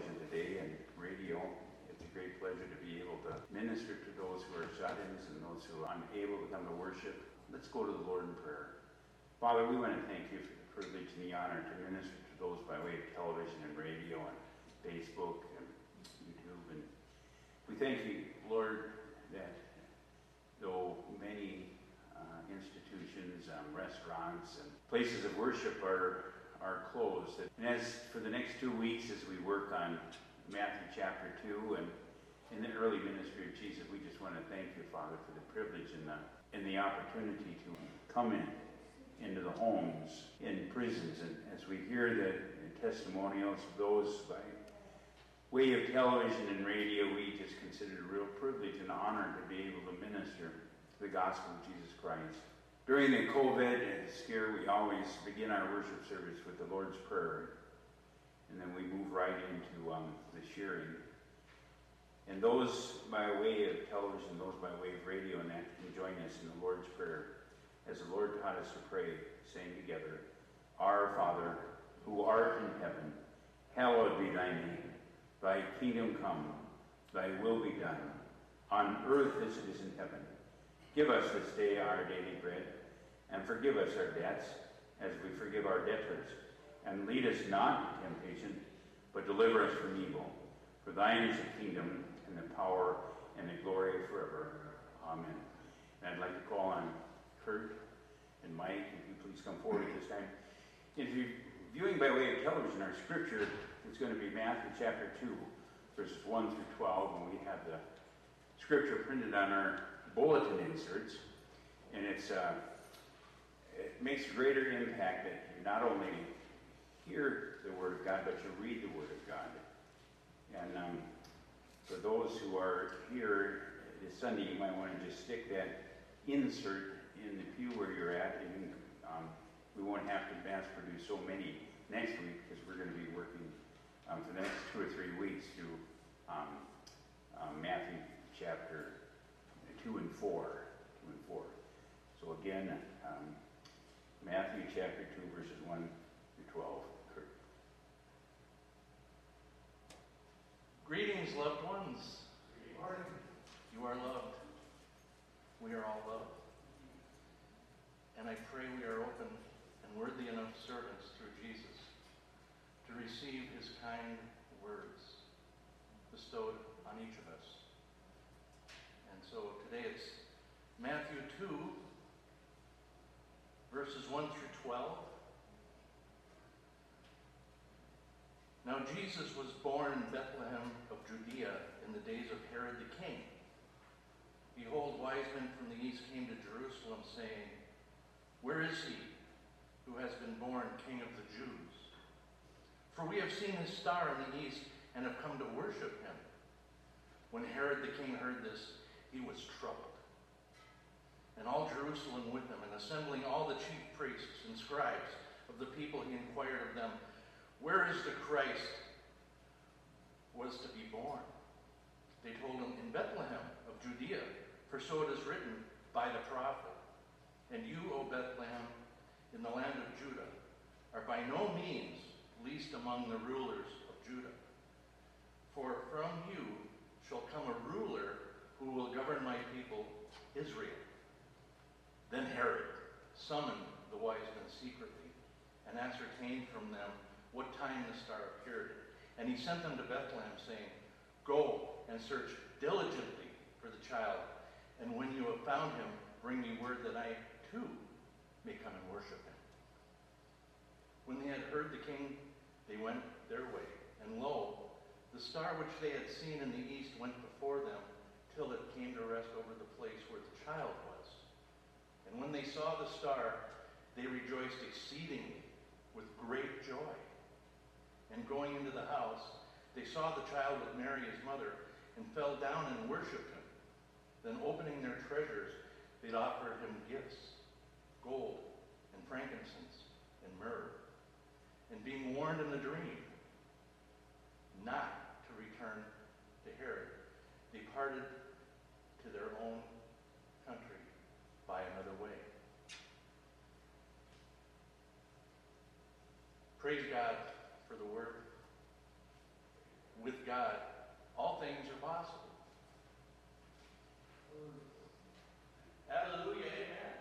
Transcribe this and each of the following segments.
television today and radio. It's a great pleasure to be able to minister to those who are shut-ins and those who are unable to come to worship. Let's go to the Lord in prayer. Father, we want to thank you for the privilege and the honor to minister to those by way of television and radio and Facebook and YouTube. And we thank you, Lord, that though many uh, institutions, um, restaurants, and places of worship are are closed. And as for the next two weeks, as we work on Matthew chapter two and in the early ministry of Jesus, we just want to thank you, Father, for the privilege and the and the opportunity to come in into the homes, in prisons, and as we hear the, the testimonials of those by way of television and radio, we just consider it a real privilege and honor to be able to minister the gospel of Jesus Christ. During the COVID scare, we always begin our worship service with the Lord's Prayer, and then we move right into um, the sharing. And those by way of television, those by way of radio, and that can join us in the Lord's Prayer as the Lord taught us to pray, saying together, Our Father, who art in heaven, hallowed be thy name. Thy kingdom come, thy will be done, on earth as it is in heaven. Give us this day our daily bread, and forgive us our debts, as we forgive our debtors. And lead us not into temptation, but deliver us from evil. For thine is the kingdom, and the power, and the glory forever. Amen. And I'd like to call on Kurt and Mike, if you please come forward at this time. If you're viewing by way of television, our scripture is going to be Matthew chapter 2, verses 1 through 12, and we have the scripture printed on our bulletin inserts, and it's uh, it makes greater impact that you not only hear the Word of God, but you read the Word of God. And um, for those who are here this Sunday, you might want to just stick that insert in the pew where you're at, and um, we won't have to mass produce so many next week because we're going to be working um, for the next two or three weeks through um, um, Matthew chapter 2 and 4. 2 and 4. So again, um, Matthew chapter 2, verses 1 through 12. Kurt. Greetings, loved ones. You are loved. We are all loved. And I pray we are open and worthy enough servants through Jesus to receive his kind words bestowed on each of us. And so today it's Matthew 2, verses 1 through 12. Now Jesus was born in Bethlehem of Judea in the days of Herod the king. Behold, wise men from the east came to Jerusalem, saying, Where is he who has been born King of the Jews? For we have seen his star in the east and have come to worship him. When Herod the king heard this, he was troubled. And all Jerusalem with them, and assembling all the chief priests and scribes of the people, he inquired of them, Where is the Christ was to be born? They told him, In Bethlehem of Judea, for so it is written by the prophet. And you, O Bethlehem, in the land of Judah, are by no means least among the rulers of Judah. For from you shall come a ruler who will govern my people, Israel. Then Herod summoned the wise men secretly and ascertained from them what time the star appeared. And he sent them to Bethlehem, saying, Go and search diligently for the child. And when you have found him, bring me word that I too may come and worship him. When they had heard the king, they went their way. And lo, the star which they had seen in the east went before them till it came to rest over the place where the child was. And when they saw the star, they rejoiced exceedingly with great joy. And going into the house, they saw the child with Mary his mother, and fell down and worshipped him. Then opening their treasures, they offered him gifts, gold and frankincense and myrrh. And being warned in the dream not to return to Herod, they departed to their own by another way. Praise God for the word. with God, all things are possible. Hallelujah, amen.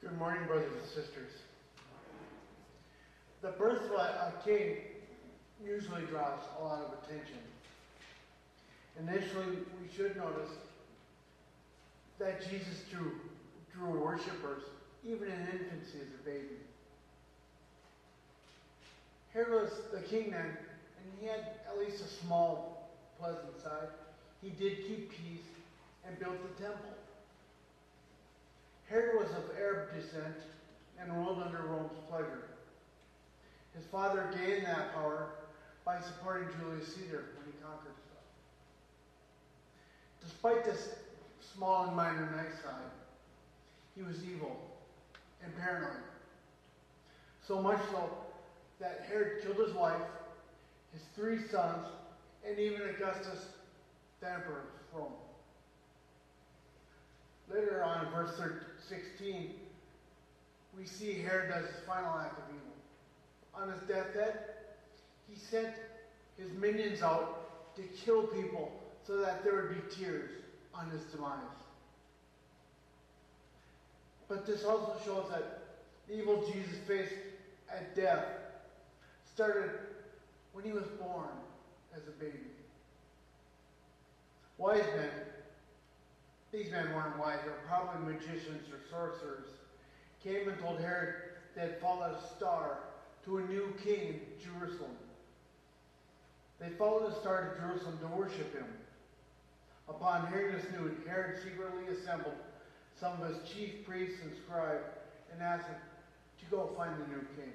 Good morning, brothers and sisters. The birth of king usually draws a lot of attention. Initially, we should notice that Jesus drew, drew worshipers, even in infancy as a baby. Herod was the king then, and he had at least a small, pleasant side. He did keep peace and built the temple. Herod was of Arab descent and ruled under Rome's pleasure. His father gained that power by supporting Julius Caesar when he conquered stuff. Despite this small and minor nice side, he was evil and paranoid. So much so that Herod killed his wife, his three sons, and even Augustus, the emperor of Rome. Later on in verse 16, we see Herod does his final act of evil. On his deathbed, he sent his minions out to kill people so that there would be tears on his demise. But this also shows that the evil Jesus faced at death started when he was born as a baby. Wise men these men weren't wise, they were probably magicians or sorcerers, came and told Herod they had followed a star to a new king in Jerusalem. They followed the star to Jerusalem to worship him. Upon hearing this news, Herod secretly assembled some of his chief priests and scribes and asked them to go find the new king.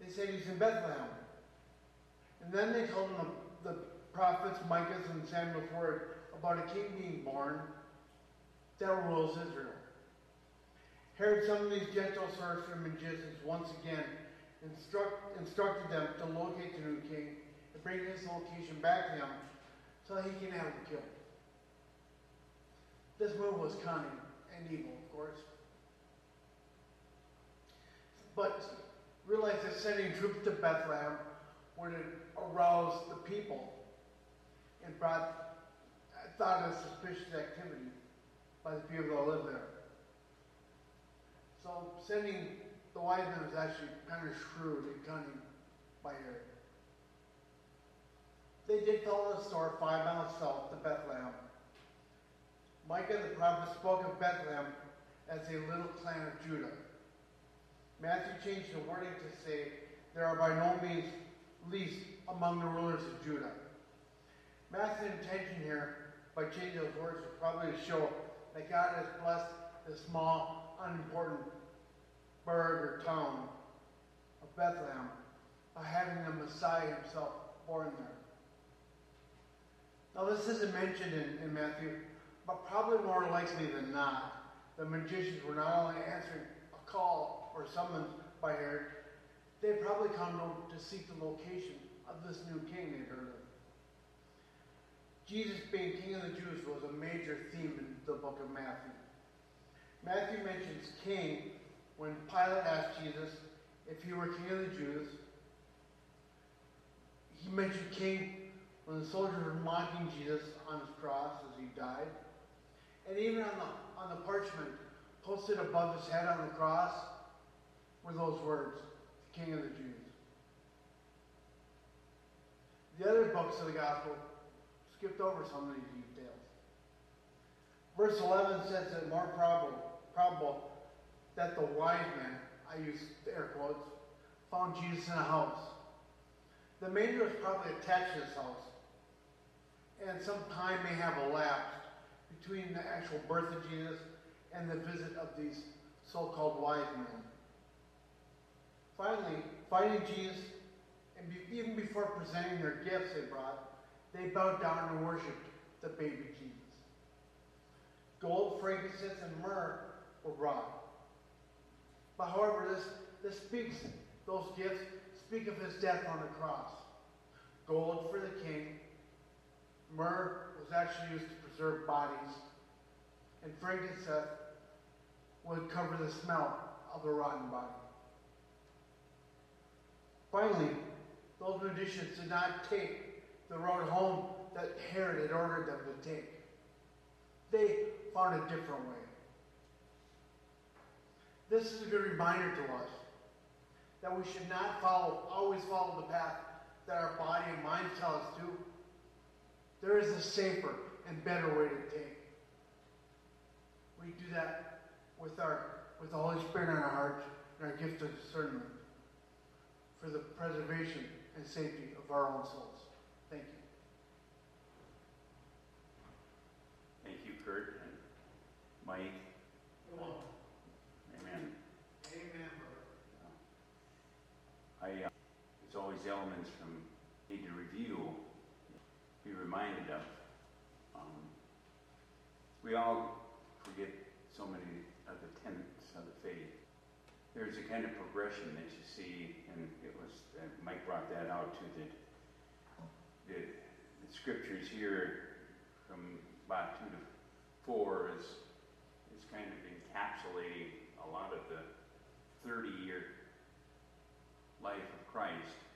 They said he's in Bethlehem. And then they told him the prophets Micah's and Samuel's word about a king being born that rules Israel. Herod summoned these gentle sorcerers and magicians once again, instruct, instructed them to locate the new king and bring his location back to him so he can have him killed. This move was cunning and evil, of course. But realize that sending troops to Bethlehem would arouse the people and brought uh, thought of suspicious activity by the people that live there. So sending the wise men was actually kind of shrewd and cunning by Herod. They did follow the star five miles south to Bethlehem. Micah the prophet spoke of Bethlehem as a little clan of Judah. Matthew changed the wording to say, there are by no means least among the rulers of Judah. Matthew's intention here by changing those words is probably to show that God has blessed the small, unimportant burg or town of Bethlehem by having the Messiah himself born there. Now, this isn't mentioned in, in Matthew, but probably more likely than not, the magicians were not only answering a call or summons by Herod, they probably come to seek the location of this new king they'd heard of. Jesus being King of the Jews was a major theme in the book of Matthew. Matthew mentions king when Pilate asked Jesus if he were King of the Jews. He mentioned king when the soldiers were mocking Jesus on his cross as he died. And even on the, on the parchment posted above his head on the cross were those words, King of the Jews. The other books of the gospel skipped over some of these details. Verse 11 says that more probable, probable that the wise men, I use air quotes, found Jesus in a house. The manger was probably attached to this house, and some time may have elapsed between the actual birth of Jesus and the visit of these so-called wise men. Finally, finding Jesus, and be, even before presenting their gifts they brought, they bowed down and worshiped the baby Jesus. Gold, frankincense, and myrrh were brought. But however, this, this speaks, those gifts speak of his death on the cross. Gold for the king, myrrh was actually used to preserve bodies, and frankincense would cover the smell of a rotten body. Finally, those musicians did not take the road home that Herod had ordered them to take. They found a different way. This is a good reminder to us that we should not follow, always follow the path that our body and mind tell us to. There is a safer and better way to take. We do that with our with the Holy Spirit in our hearts and our gift of discernment for the preservation and safety of our own souls. Thank you. Thank you, Kurt and Mike. Amen. Amen, I, uh, there's always elements from, need to review, be reminded of. Um, we all forget so many of the tenets of the faith. There's a kind of progression that you see, and it was, uh, Mike brought that out too, that the, the scriptures here from about two to four is, is kind of encapsulating a lot of the 30 year life of Christ.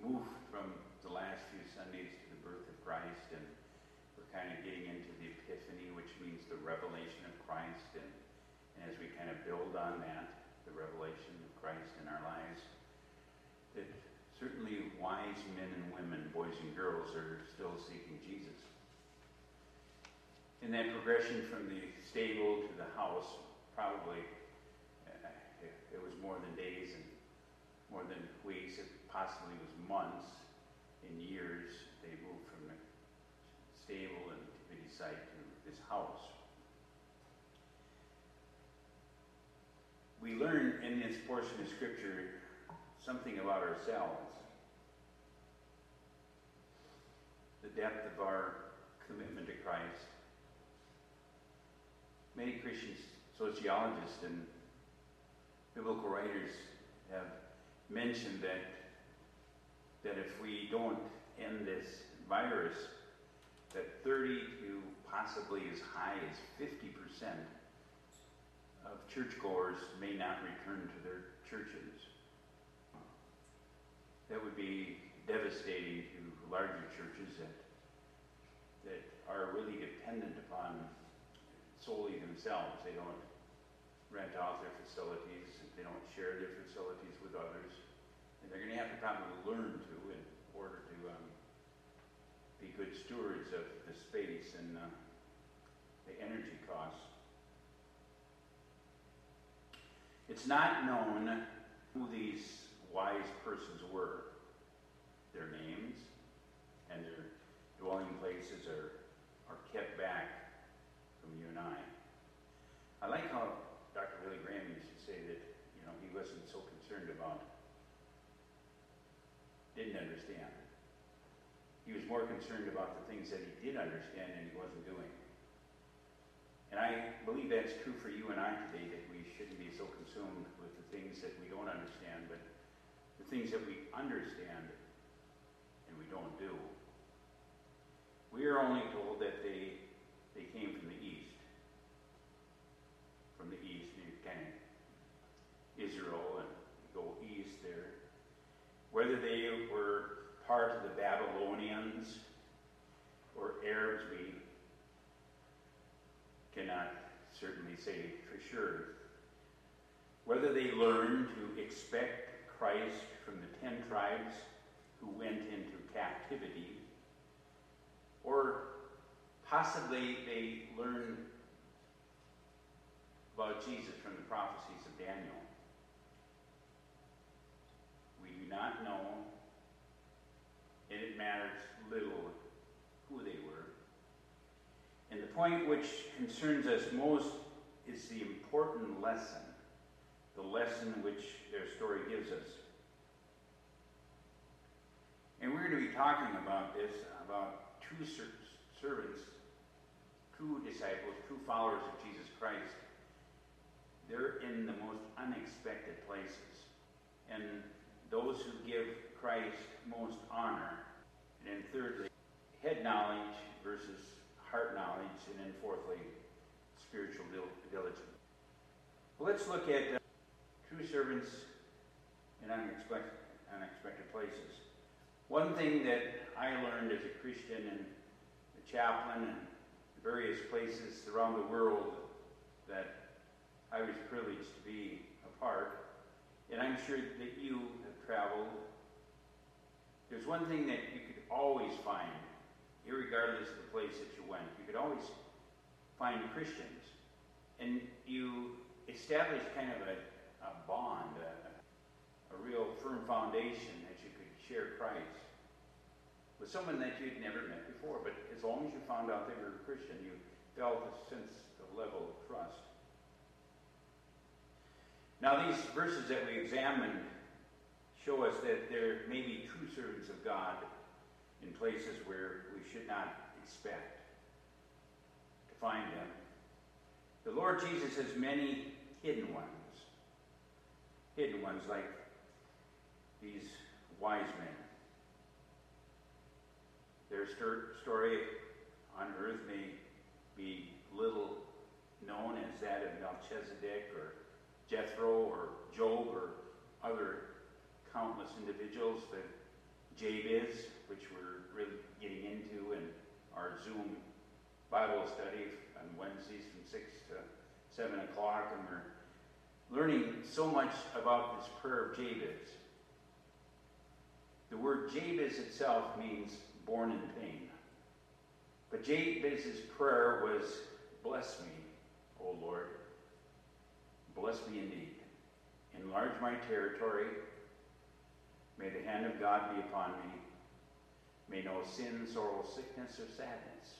Moved from the last few Sundays to the birth of Christ, and we're kind of getting into the Epiphany, which means the revelation of Christ. And, and as we kind of build on that, the revelation of Christ in our lives, that certainly wise men and women, boys and girls, are still seeking Jesus. In that progression from the stable to the house, probably uh, it, it was more than days and more than weeks. It possibly was months and years. They moved from the stable and activity site to this house. We learn in this portion of scripture something about ourselves. The depth of our commitment to Christ. Many Christian sociologists and biblical writers have mentioned that that if we don't end this virus, that 30 to possibly as high as 50 percent of churchgoers may not return to their churches. That would be devastating to larger churches that that are really dependent upon solely themselves. They don't rent out their facilities, they don't share their facilities with others, and they're going to have to probably learn to in order to um, be good stewards of the space and uh, the energy costs. It's not known who these wise persons were. Their names and their dwelling places are, are kept back from you and I. I like how Dr. Billy Graham used to say that, you know, he wasn't so concerned about, didn't understand. He was more concerned about the things that he did understand and he wasn't doing. And I believe that's true for you and I today, that we shouldn't be so consumed with the things that we don't understand, but the things that we understand and we don't do. We are only told that they, they came from the east. From the east, you kind of Israel and go east there. Whether they were part of the Babylonians or Arabs, we cannot certainly say for sure. Whether they learned to expect Christ from the ten tribes who went into captivity, or possibly they learned about Jesus from the prophecies of Daniel. We do not know, it matters little who they were. And the point which concerns us most is the important lesson, the lesson which their story gives us. And we're going to be talking about this, about two ser- servants, two disciples, two followers of Jesus Christ. They're in the most unexpected places. And those who give Christ most honor. And then thirdly, head knowledge versus heart knowledge. And then fourthly, spiritual diligence. Well, let's look at uh, true servants in unexpected, unexpected places. One thing that I learned as a Christian and a chaplain and various places around the world that I was privileged to be a part, and I'm sure that you have traveled, there's one thing that you could always find, regardless of the place that you went. You could always find Christians, and you establish kind of a, a bond, a, a real firm foundation that you could share Christ with someone that you'd never met before. But as long as you found out they were a Christian, you felt a sense of level of trust. Now, these verses that we examined show us that there may be true servants of God in places where we should not expect to find them. The Lord Jesus has many hidden ones. Hidden ones like these wise men. Their story on earth may be little known as that of Melchizedek or Jethro or Job or other countless individuals, but Jabez, which we're really getting into in our Zoom Bible study on Wednesdays from 6 to 7 o'clock, and we're learning so much about this prayer of Jabez. The word Jabez itself means born in pain. But Jabez's prayer was, Bless me, O Lord. Bless me indeed. Enlarge my territory. May the hand of God be upon me. May no sin, sorrow, sickness, or sadness,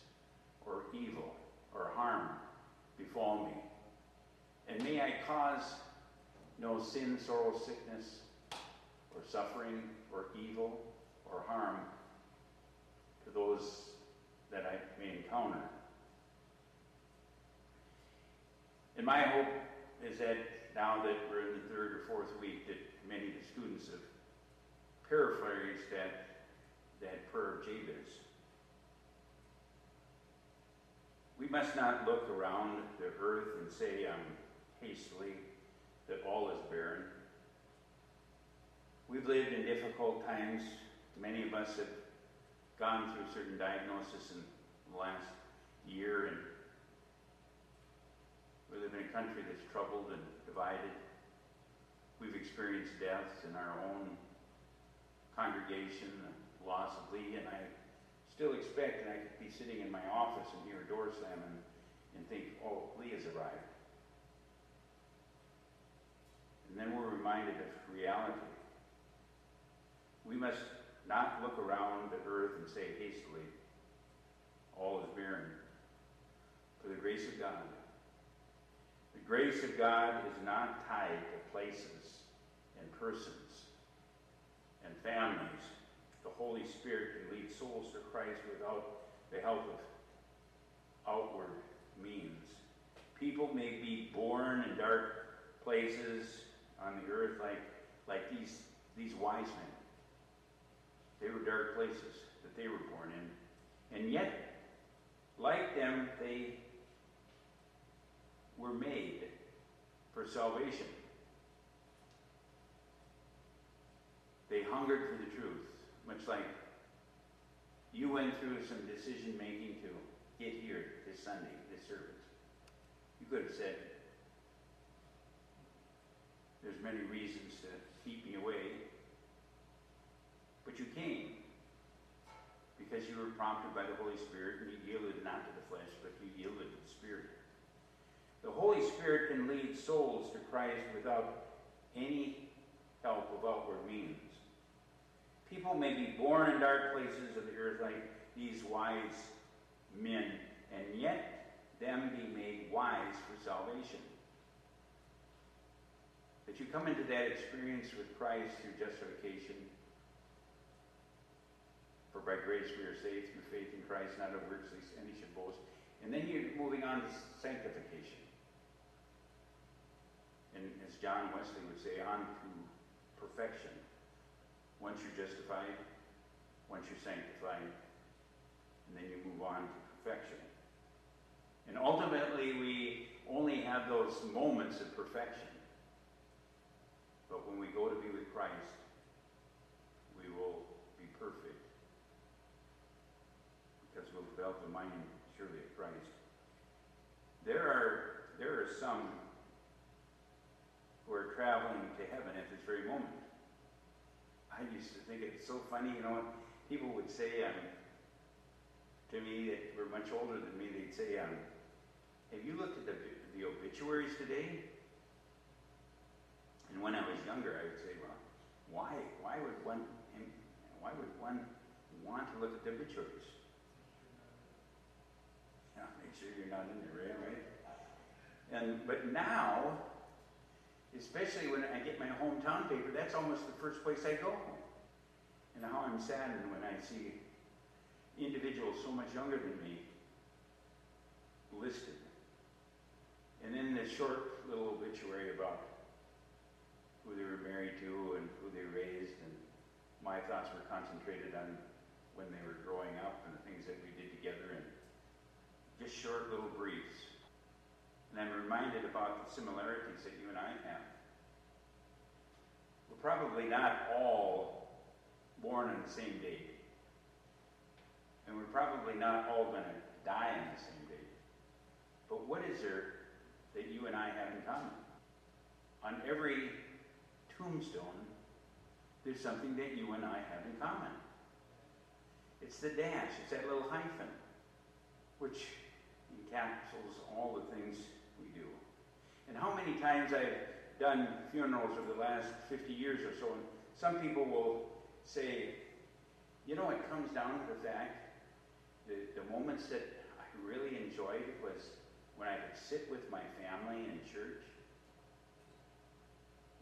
or evil, or harm befall me. And may I cause no sin, sorrow, sickness, or suffering, or evil, or harm to those that I may encounter. And my hope is that now that we're in the third or fourth week, that many of the students have paraphrased that, that prayer of Jabez. We must not look around the earth and say um, hastily that all is barren. We've lived in difficult times. Many of us have gone through certain diagnosis in the last year, and we live in a country that's troubled and divided. We've experienced deaths in our own congregation, the loss of Lee, and I still expect, and I could be sitting in my office and hear a door slam and, and think, oh, Lee has arrived. And then we're reminded of reality. We must not look around the earth and say hastily, all is barren. For the grace of God. The grace of God is not tied to places and persons and families. The Holy Spirit can lead souls to Christ without the help of outward means. People may be born in dark places on the earth like, like these, these wise men. They were dark places that they were born in. And yet, like them, they were made for salvation. They hungered for the truth, much like you went through some decision making to get here this Sunday, this service. You could have said, there's many reasons to keep me away. But you came because you were prompted by the Holy Spirit and you yielded not to the flesh, but you yielded to the Spirit. The Holy Spirit can lead souls to Christ without any help of outward means. People may be born in dark places of the earth like these wise men, and yet them be made wise for salvation. That you come into that experience with Christ through justification for by grace we are saved through faith in Christ, not of works, lest any should boast. And then you're moving on to sanctification. And as John Wesley would say, on to perfection. Once you're justified, once you're sanctified, and then you move on to perfection. And ultimately, we only have those moments of perfection. But when we go to be with Christ, we will be perfect because we'll develop the mind surely of Christ. There are there are some who are traveling to heaven at this very moment. I used to think it's so funny, you know, people would say um, to me that were much older than me, they'd say, um, "Have you looked at the the obituaries today?" And when I was younger, I would say, "Well, why? Why would one? Why would one want to look at the obituaries?" Yeah, make sure you're not in there, right? right? And but now, especially when I get my hometown paper, that's almost the first place I go. And how I'm saddened when I see individuals so much younger than me listed. And then this short little obituary about who they were married to and who they raised, and my thoughts were concentrated on when they were growing up and the things that we did together, and just short little briefs. And I'm reminded about the similarities that you and I have. We're probably not all born on the same date. And we're probably not all going to die on the same date. But what is there that you and I have in common? On every tombstone, there's something that you and I have in common. It's the dash, it's that little hyphen, which encapsulates all the things we do. And how many times I've done funerals over the last 50 years or so, and some people will say, you know, it comes down to the fact that the moments that I really enjoyed was when I could sit with my family in church,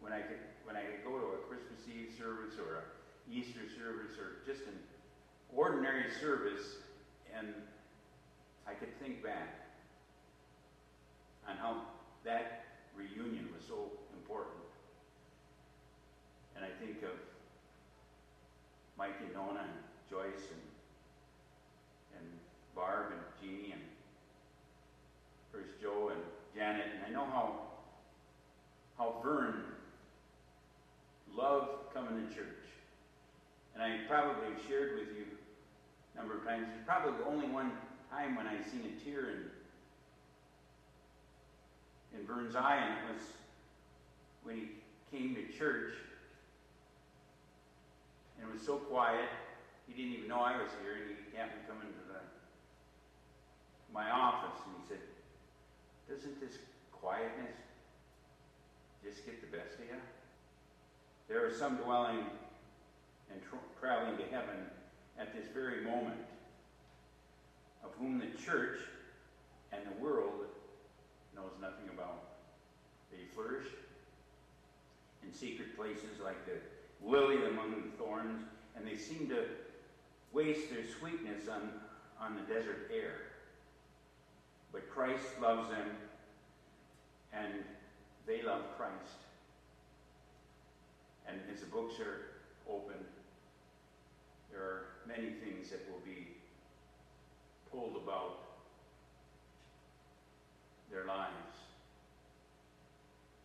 when I could when I could go to a Christmas Eve service or a Easter service or just an ordinary service, and I could think back on how that reunion was so important. And I think of Mike and Nona and Joyce and and Barb and Jeannie and first Joe and Janet, and I know how how Vern loved coming to church. And I probably shared with you a number of times. There's probably only one time when I seen a tear in Vern's eye, and it was when he came to church. And it was so quiet, he didn't even know I was here, and he happened to come into the, my office, and he said, doesn't this quietness just get the best of you? There are some dwelling and tra- traveling to heaven at this very moment, of whom the church and the world knows nothing about. They flourish in secret places like the lily among the thorns, and they seem to waste their sweetness on, on the desert air. But Christ loves them, and they love Christ. And as the books are opened, there are many things that will be told about their lives.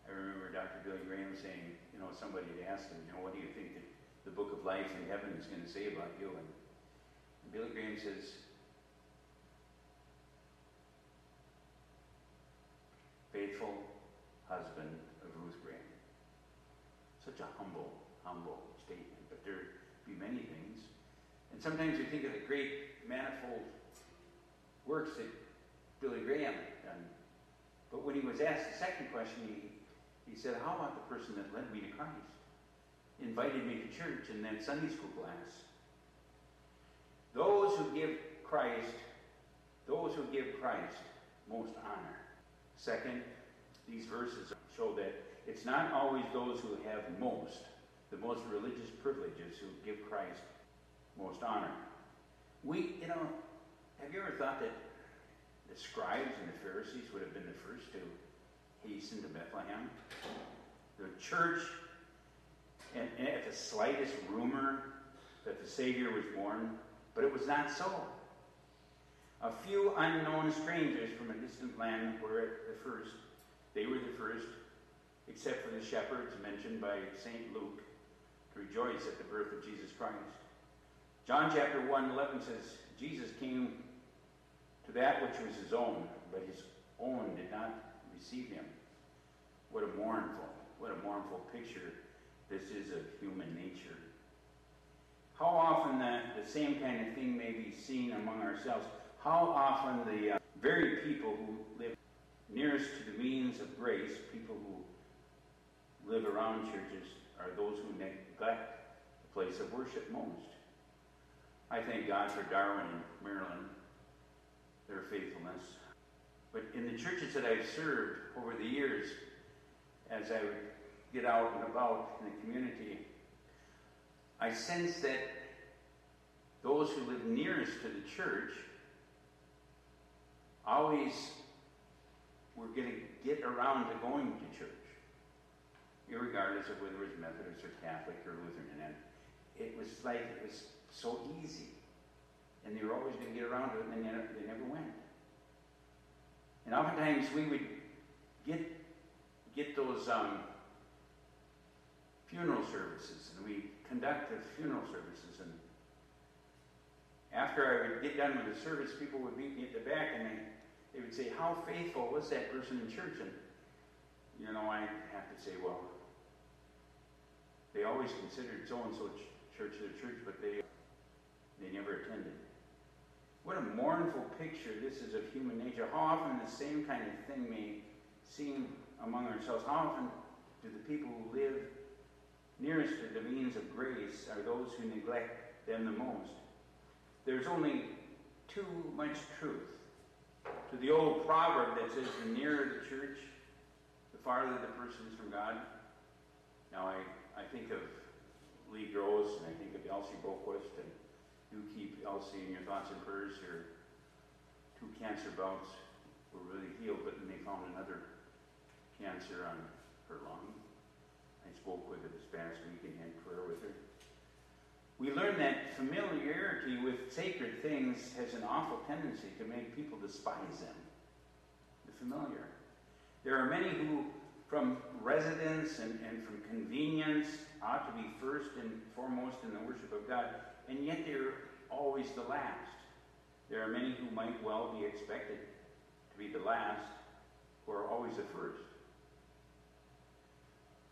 I remember Dr. Billy Graham saying, you know, somebody had asked him, you know, what do you think that the book of life in heaven is going to say about you? And, and Billy Graham says, faithful husband of Ruth Graham. Such a humble, humble statement, but there be many things. And sometimes we think of the great manifold works that Billy Graham done. But when he was asked the second question, he, he said, How about the person that led me to Christ? Invited me to church and then Sunday school class. Those who give Christ, those who give Christ most honor. Second, these verses show that it's not always those who have most, the most religious privileges, who give Christ most honor. We, you know, have you ever thought that the scribes and the Pharisees would have been the first to hasten to Bethlehem? The church, and, and at the slightest rumor that the Savior was born, but it was not so. A few unknown strangers from a distant land were at the first They were the first, except for the shepherds mentioned by St. Luke, to rejoice at the birth of Jesus Christ. John chapter 1 11 says, Jesus came that which was his own, but his own did not receive him. What a mournful, what a mournful picture this is of human nature. How often that the same kind of thing may be seen among ourselves. How often the uh, very people who live nearest to the means of grace, people who live around churches, are those who neglect the place of worship most. I thank God for Darwin and Marilyn, their faithfulness. But in the churches that I've served over the years, as I would get out and about in the community, I sense that those who live nearest to the church always were going to get around to going to church, regardless of whether it was Methodist or Catholic or Lutheran. And it was like it was so easy. And they were always going to get around to it, and they never, they never went. And oftentimes we would get, get those um, funeral services, and we conduct the funeral services. And after I would get done with the service, people would meet me at the back, and they, they would say, How faithful was that person in church? And, you know, I have to say, well, they always considered so and so church their church, but they, they never attended. What a mournful picture this is of human nature. How often the same kind of thing may seem among ourselves. How often do the people who live nearest to the means of grace are those who neglect them the most? There's only too much truth to the old proverb that says, the nearer the church, the farther the person is from God. Now, I, I think of Lee Gross and I think of Elsie Boquist and do keep Elsie in your thoughts and prayers. Her two cancer bouts were really healed, but then they found another cancer on her lung. I spoke with her this past week and had prayer with her. We learn that familiarity with sacred things has an awful tendency to make people despise them. The familiar. There are many who, from residence and, and from convenience, ought to be first and foremost in the worship of God and yet they're always the last. There are many who might well be expected to be the last, who are always the first.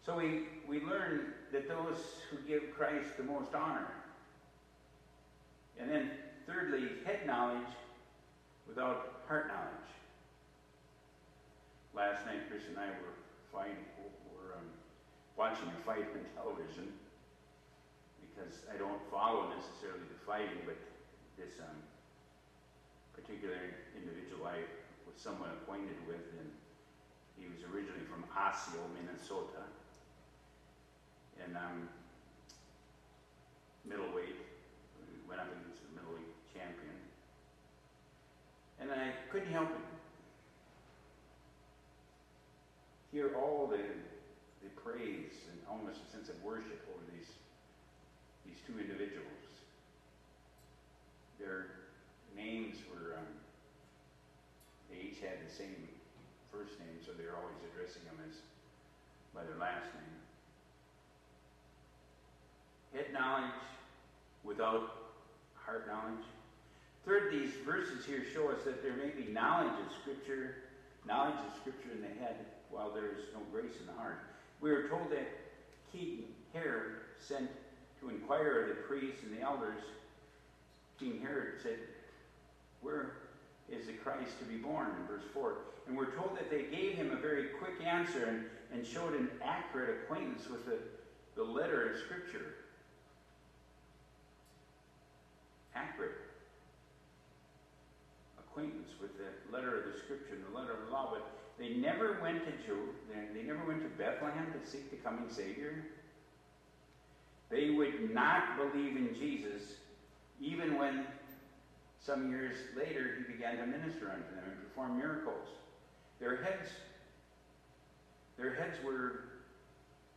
So we, we learn that those who give Christ the most honor. And then, thirdly, head knowledge without heart knowledge. Last night, Chris and I were fighting, were um, watching a fight on television because I don't follow necessarily the fighting, but this um, particular individual I was somewhat acquainted with, and he was originally from Osseo, Minnesota, and um, middleweight, went up against the middleweight champion, and I couldn't help it. Hear all the, the praise and almost a sense of worship over these these two individuals. Their names were, um, they each had the same first name, so they're always addressing them as by their last name. Head knowledge without heart knowledge. Third, these verses here show us that there may be knowledge of Scripture, knowledge of Scripture in the head, while there is no grace in the heart. We are told that King Herod sent to inquire of the priests and the elders, King Herod said, Where is the Christ to be born? In verse 4. And we're told that they gave him a very quick answer and, and showed an accurate acquaintance with the, the letter of Scripture. Accurate acquaintance with the letter of the Scripture and the letter of the law, but they never went to Jew, they never went to Bethlehem to seek the coming Savior. They would not believe in Jesus even when some years later he began to minister unto them and perform miracles. Their heads, their heads were,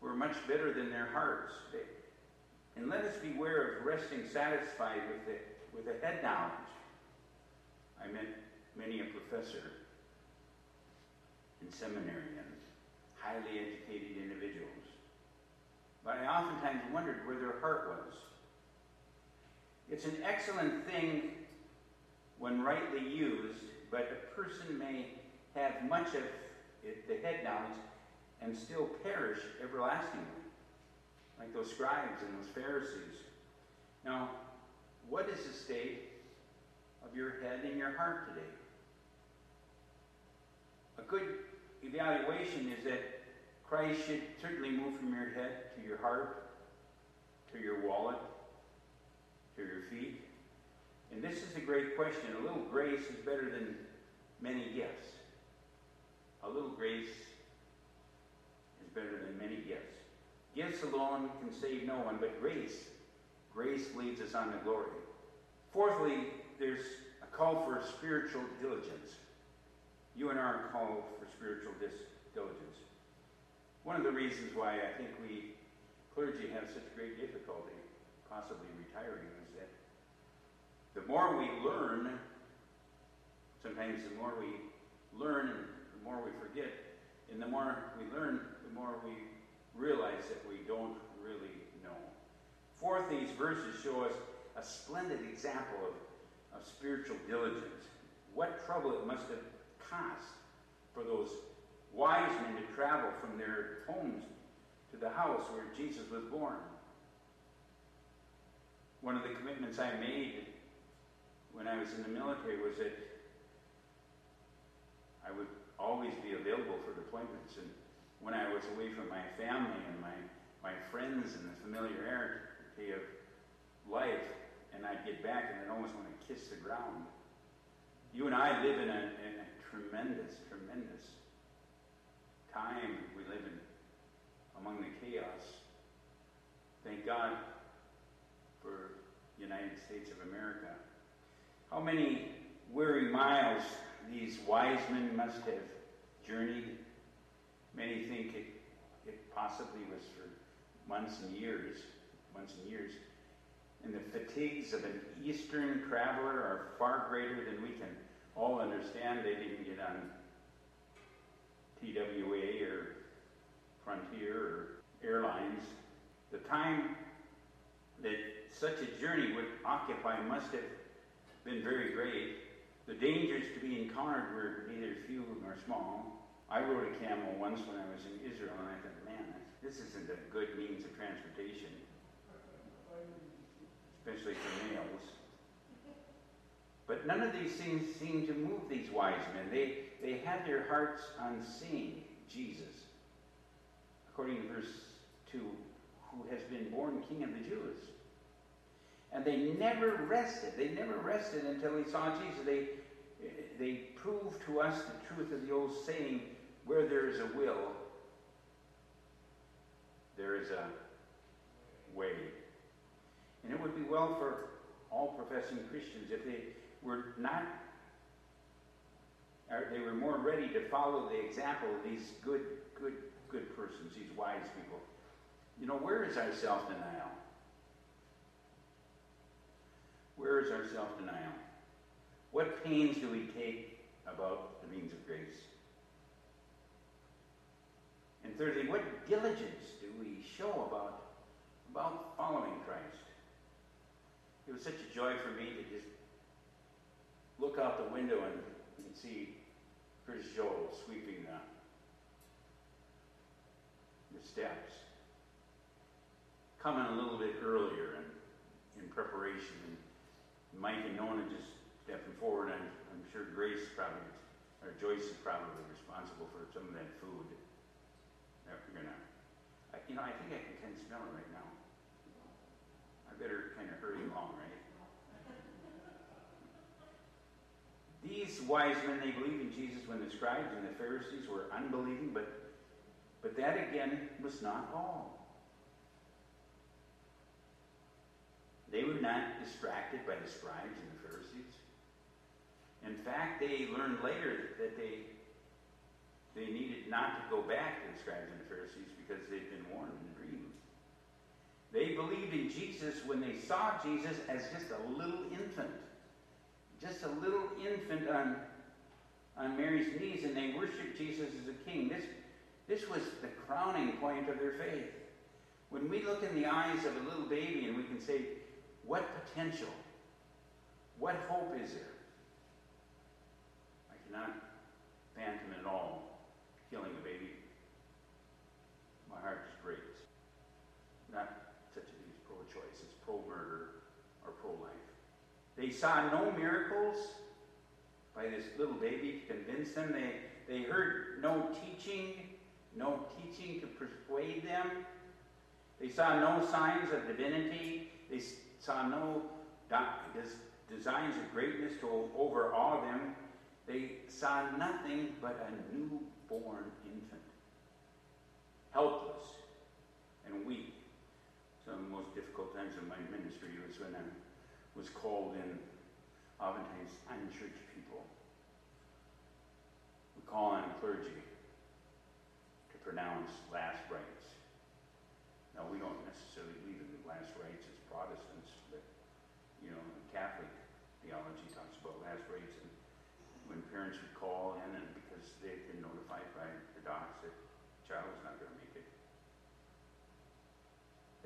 were much better than their hearts. They, and let us beware of resting satisfied with the, with the head knowledge. I met many a professor and seminary and highly educated individuals. But I oftentimes wondered where their heart was. It's an excellent thing when rightly used, but a person may have much of it, the head knowledge and still perish everlastingly, like those scribes and those Pharisees. Now, what is the state of your head and your heart today? A good evaluation is that Christ should certainly move from your head to your heart, to your wallet, to your feet. And this is a great question. A little grace is better than many gifts. A little grace is better than many gifts. Gifts alone can save no one, but grace, grace leads us on to glory. Fourthly, there's a call for spiritual diligence. You and I are called for spiritual diligence. One of the reasons why I think we clergy have such great difficulty possibly retiring is that the more we learn, sometimes the more we learn and the more we forget, and the more we learn, the more we realize that we don't really know. Fourth, these verses show us a splendid example of, of spiritual diligence. What trouble it must have cost for those wise men to travel from their homes to the house where Jesus was born. One of the commitments I made when I was in the military was that I would always be available for deployments. And when I was away from my family and my, my friends and the familiarity of life, and I'd get back and I'd almost want to kiss the ground. You and I live in a, in a tremendous, tremendous time we live in among the chaos. Thank God for United States of America. How many weary miles these wise men must have journeyed. Many think it, it possibly was for months and years, months and years. And the fatigues of an Eastern traveler are far greater than we can all understand. They didn't get on TWA or Frontier or airlines. The time that such a journey would occupy must have been very great. The dangers to be encountered were neither few nor small. I rode a camel once when I was in Israel, and I thought, man, this isn't a good means of transportation, especially for males. But none of these things seemed to move these wise men. They, they had their hearts on seeing Jesus. According to verse 2, who has been born King of the Jews. And they never rested. They never rested until he saw Jesus. They, they proved to us the truth of the old saying, where there is a will, there is a way. And it would be well for all professing Christians if they were not, they were more ready to follow the example of these good, good, good persons, these wise people. You know, where is our self denial? Where is our self denial? What pains do we take about the means of grace? And thirdly, what diligence do we show about, about following Christ? It was such a joy for me to just look out the window and, and see Curtis Joel sweeping the, the steps. Coming a little bit earlier in, in preparation. And Mike and Nona just stepping forward. And I'm sure Grace probably, or Joyce is probably responsible for some of that food that we're gonna. I, you know, I think I can of smell it right now. I better kind of hurry along, right? These wise men, they believed in Jesus when the scribes and the Pharisees were unbelieving, but, but that again was not all. They were not distracted by the scribes and the Pharisees. In fact, they learned later that they, they needed not to go back to the scribes and the Pharisees because they'd been warned in a dream. They believed in Jesus when they saw Jesus as just a little infant. Just a little infant on on Mary's knees and they worshiped Jesus as a king. This, this was the crowning point of their faith. When we look in the eyes of a little baby and we can say, what potential, what hope is there? I cannot fathom at all killing a baby. My heart just breaks. Not such a thing as pro-choice, it's pro-murder or pro-life. They saw no miracles by this little baby to convince them. They, they heard no teaching, no teaching to persuade them. They saw no signs of divinity. They saw no designs of greatness to overawe them. They saw nothing but a newborn infant, helpless and weak. Some of the most difficult times of my ministry was when I was called in, oftentimes unchurched people. We call on clergy to pronounce last rites. Now, we don't necessarily believe in last rites as Protestants, but, you know, Catholic theology talks about last rites, and when parents would call in, and because they've been notified by the docs that the child is not going to make it,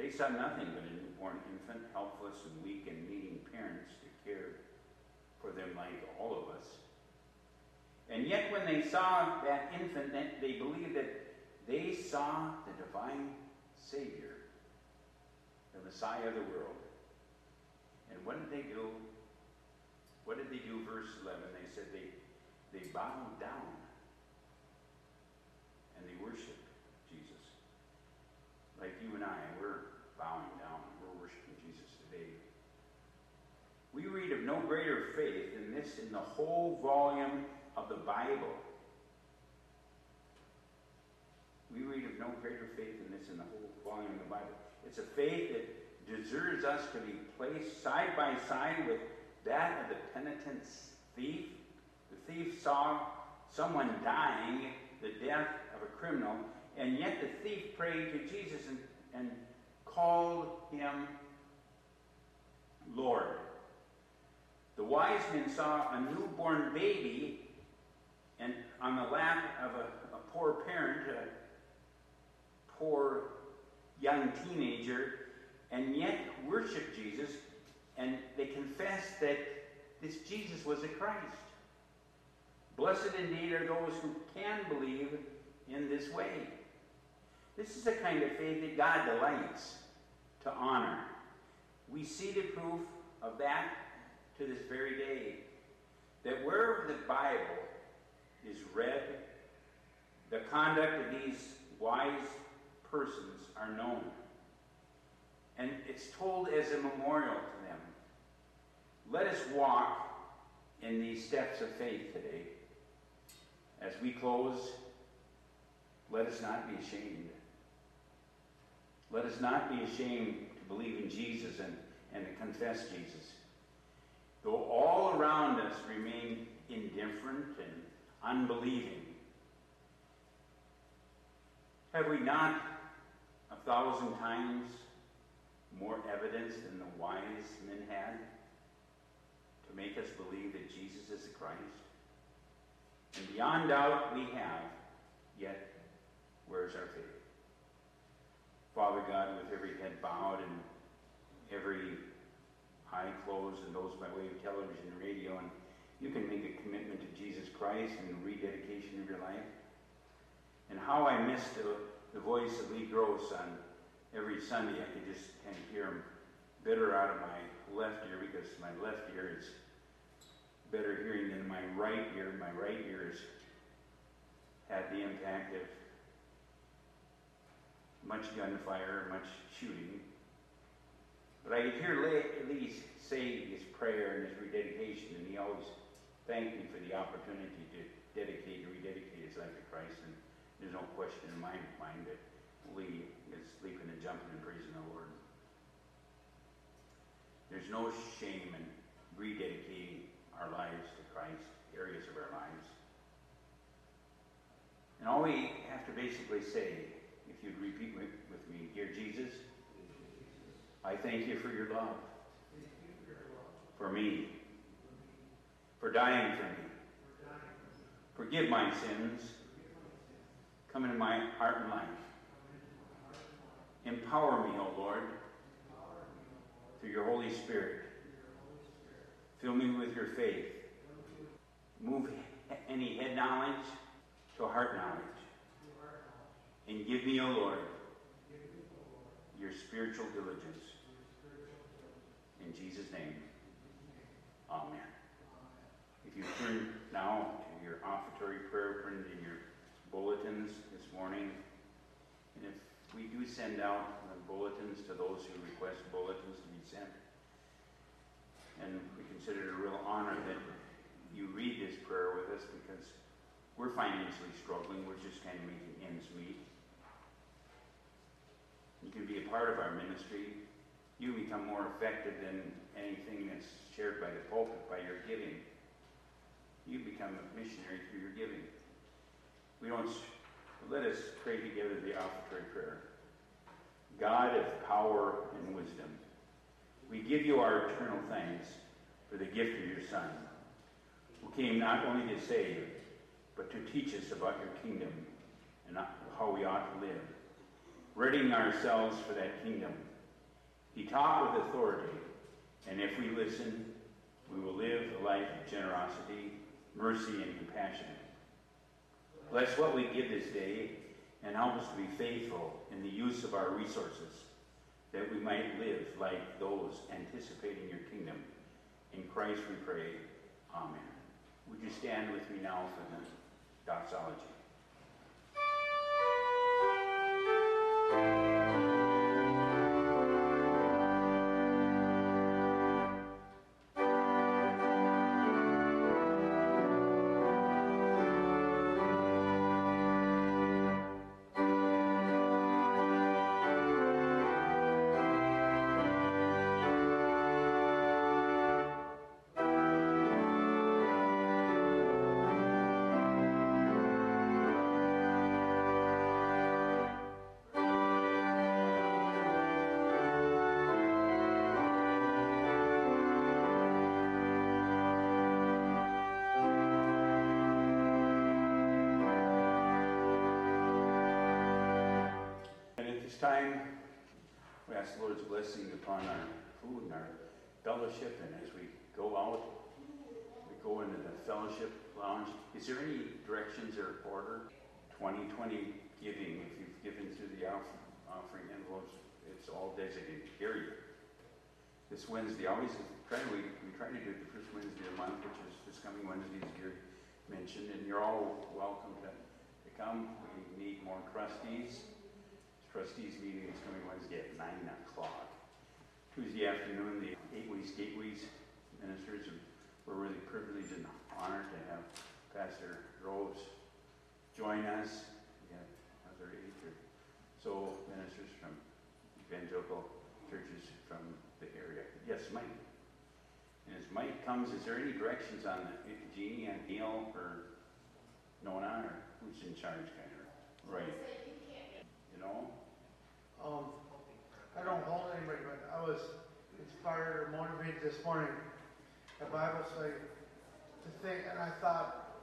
they saw nothing but a newborn infant, helpless and weak, and parents to care for them like all of us. And yet, when they saw that infant, they believed that they saw the divine Savior, the Messiah of the world. And what did they do? What did they do? Verse 11, they said they, they bowed down and they worshiped Jesus. Like you and I, we're bowing down, we're worshiping Jesus today. We read of no greater faith than this in the whole volume of the Bible. We read of no greater faith than this in the whole volume of the Bible. It's a faith that deserves us to be placed side by side with that of the penitent thief. The thief saw someone dying, the death of a criminal, and yet the thief prayed to Jesus and, and called him Lord. The wise men saw a newborn baby and on the lap of a, a poor parent, a poor young teenager, and yet worshiped Jesus, and they confessed that this Jesus was a Christ. Blessed indeed are those who can believe in this way. This is the kind of faith that God delights to honor. We see the proof of that to this very day. That wherever the Bible is read, the conduct of these wise persons are known. And it's told as a memorial to them. Let us walk in these steps of faith today. As we close, let us not be ashamed. Let us not be ashamed to believe in Jesus and, and to confess Jesus. Though all around us remain indifferent and unbelieving, have we not a thousand times more evidence than the wise men had to make us believe that Jesus is the Christ? And beyond doubt, we have, yet where's our faith? Father God, with every head bowed and every eye closed and those by way of television and radio, and you can make a commitment to Jesus Christ and rededication of your life. And how I missed the, the voice of Lee Gross on every Sunday. I could just kind of hear him better out of my left ear because my left ear is better hearing than my right ear. My right ear has had the impact of much gunfire, much shooting. But I could hear Lee say his prayer and his rededication, and he always thanked me for the opportunity to dedicate rededicate his life to Christ. And there's no question in my mind that Lee is leaping and jumping and praising the Lord. There's no shame in rededicating our lives to Christ, areas of our lives. And all we have to basically say if you'd repeat with me, Dear Jesus, I thank you for your love, for me, for dying for me, Forgive my sins. Come into my heart and life. Empower me, O Lord, through your Holy Spirit. Fill me with your faith. Move any head knowledge to heart knowledge. And give me, O Lord, your spiritual diligence. In Jesus' name, Amen. If you turn now to your offertory prayer printed in your bulletins this morning, and if we do send out the bulletins to those who request bulletins to be sent, and we consider it a real honor that you read this prayer with us because we're financially struggling. We're just kind of making ends meet. You can be a part of our ministry. You become more effective than anything that's shared by the pulpit by your giving. You become a missionary through your giving. We don't. Let us pray together the offertory prayer. God of power and wisdom, we give you our eternal thanks for the gift of your Son, who came not only to save, but to teach us about your kingdom and how we ought to live, readying ourselves for that kingdom. He taught with authority, and if we listen, we will live a life of generosity, mercy, and compassion. Bless what we give this day and help us to be faithful in the use of our resources, that we might live like those anticipating your kingdom. In Christ we pray. Amen. Would you stand with me now for the doxology? Time, we ask the Lord's blessing upon our food and our fellowship, and as we go out, we go into the fellowship lounge. Is there any directions or order? 2020 giving, if you've given through the offering envelopes, it's all designated, period. This Wednesday, always try to, we, we try to do it the first Wednesday of the month, which is this coming Wednesday, as Gary mentioned, and you're all welcome to, to come. We need more trustees. Trustees meeting is coming Wednesday at nine o'clock. Tuesday afternoon, the Eight Ways Gateways ministers, and we're really privileged and honored to have Pastor Groves join us. We have other eight or so ministers from evangelical churches from the area. Yes, Mike. And as Mike comes, is there any directions on Jeannie and Neil or Nona, or who's in charge kind of? Right. You know? Um, I don't hold anybody, but I was inspired or motivated this morning. The Bible say to think, and I thought,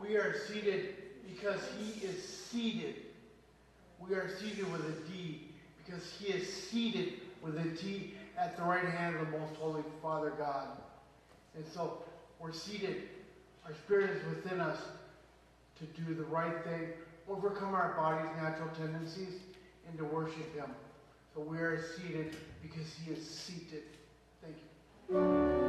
we are seated because He is seated. We are seated with a D because He is seated with a T at the right hand of the Most Holy Father God. And so we're seated. Our spirit is within us to do the right thing, overcome our body's natural tendencies, and to worship Him. So we are seated because He is seated. Thank you.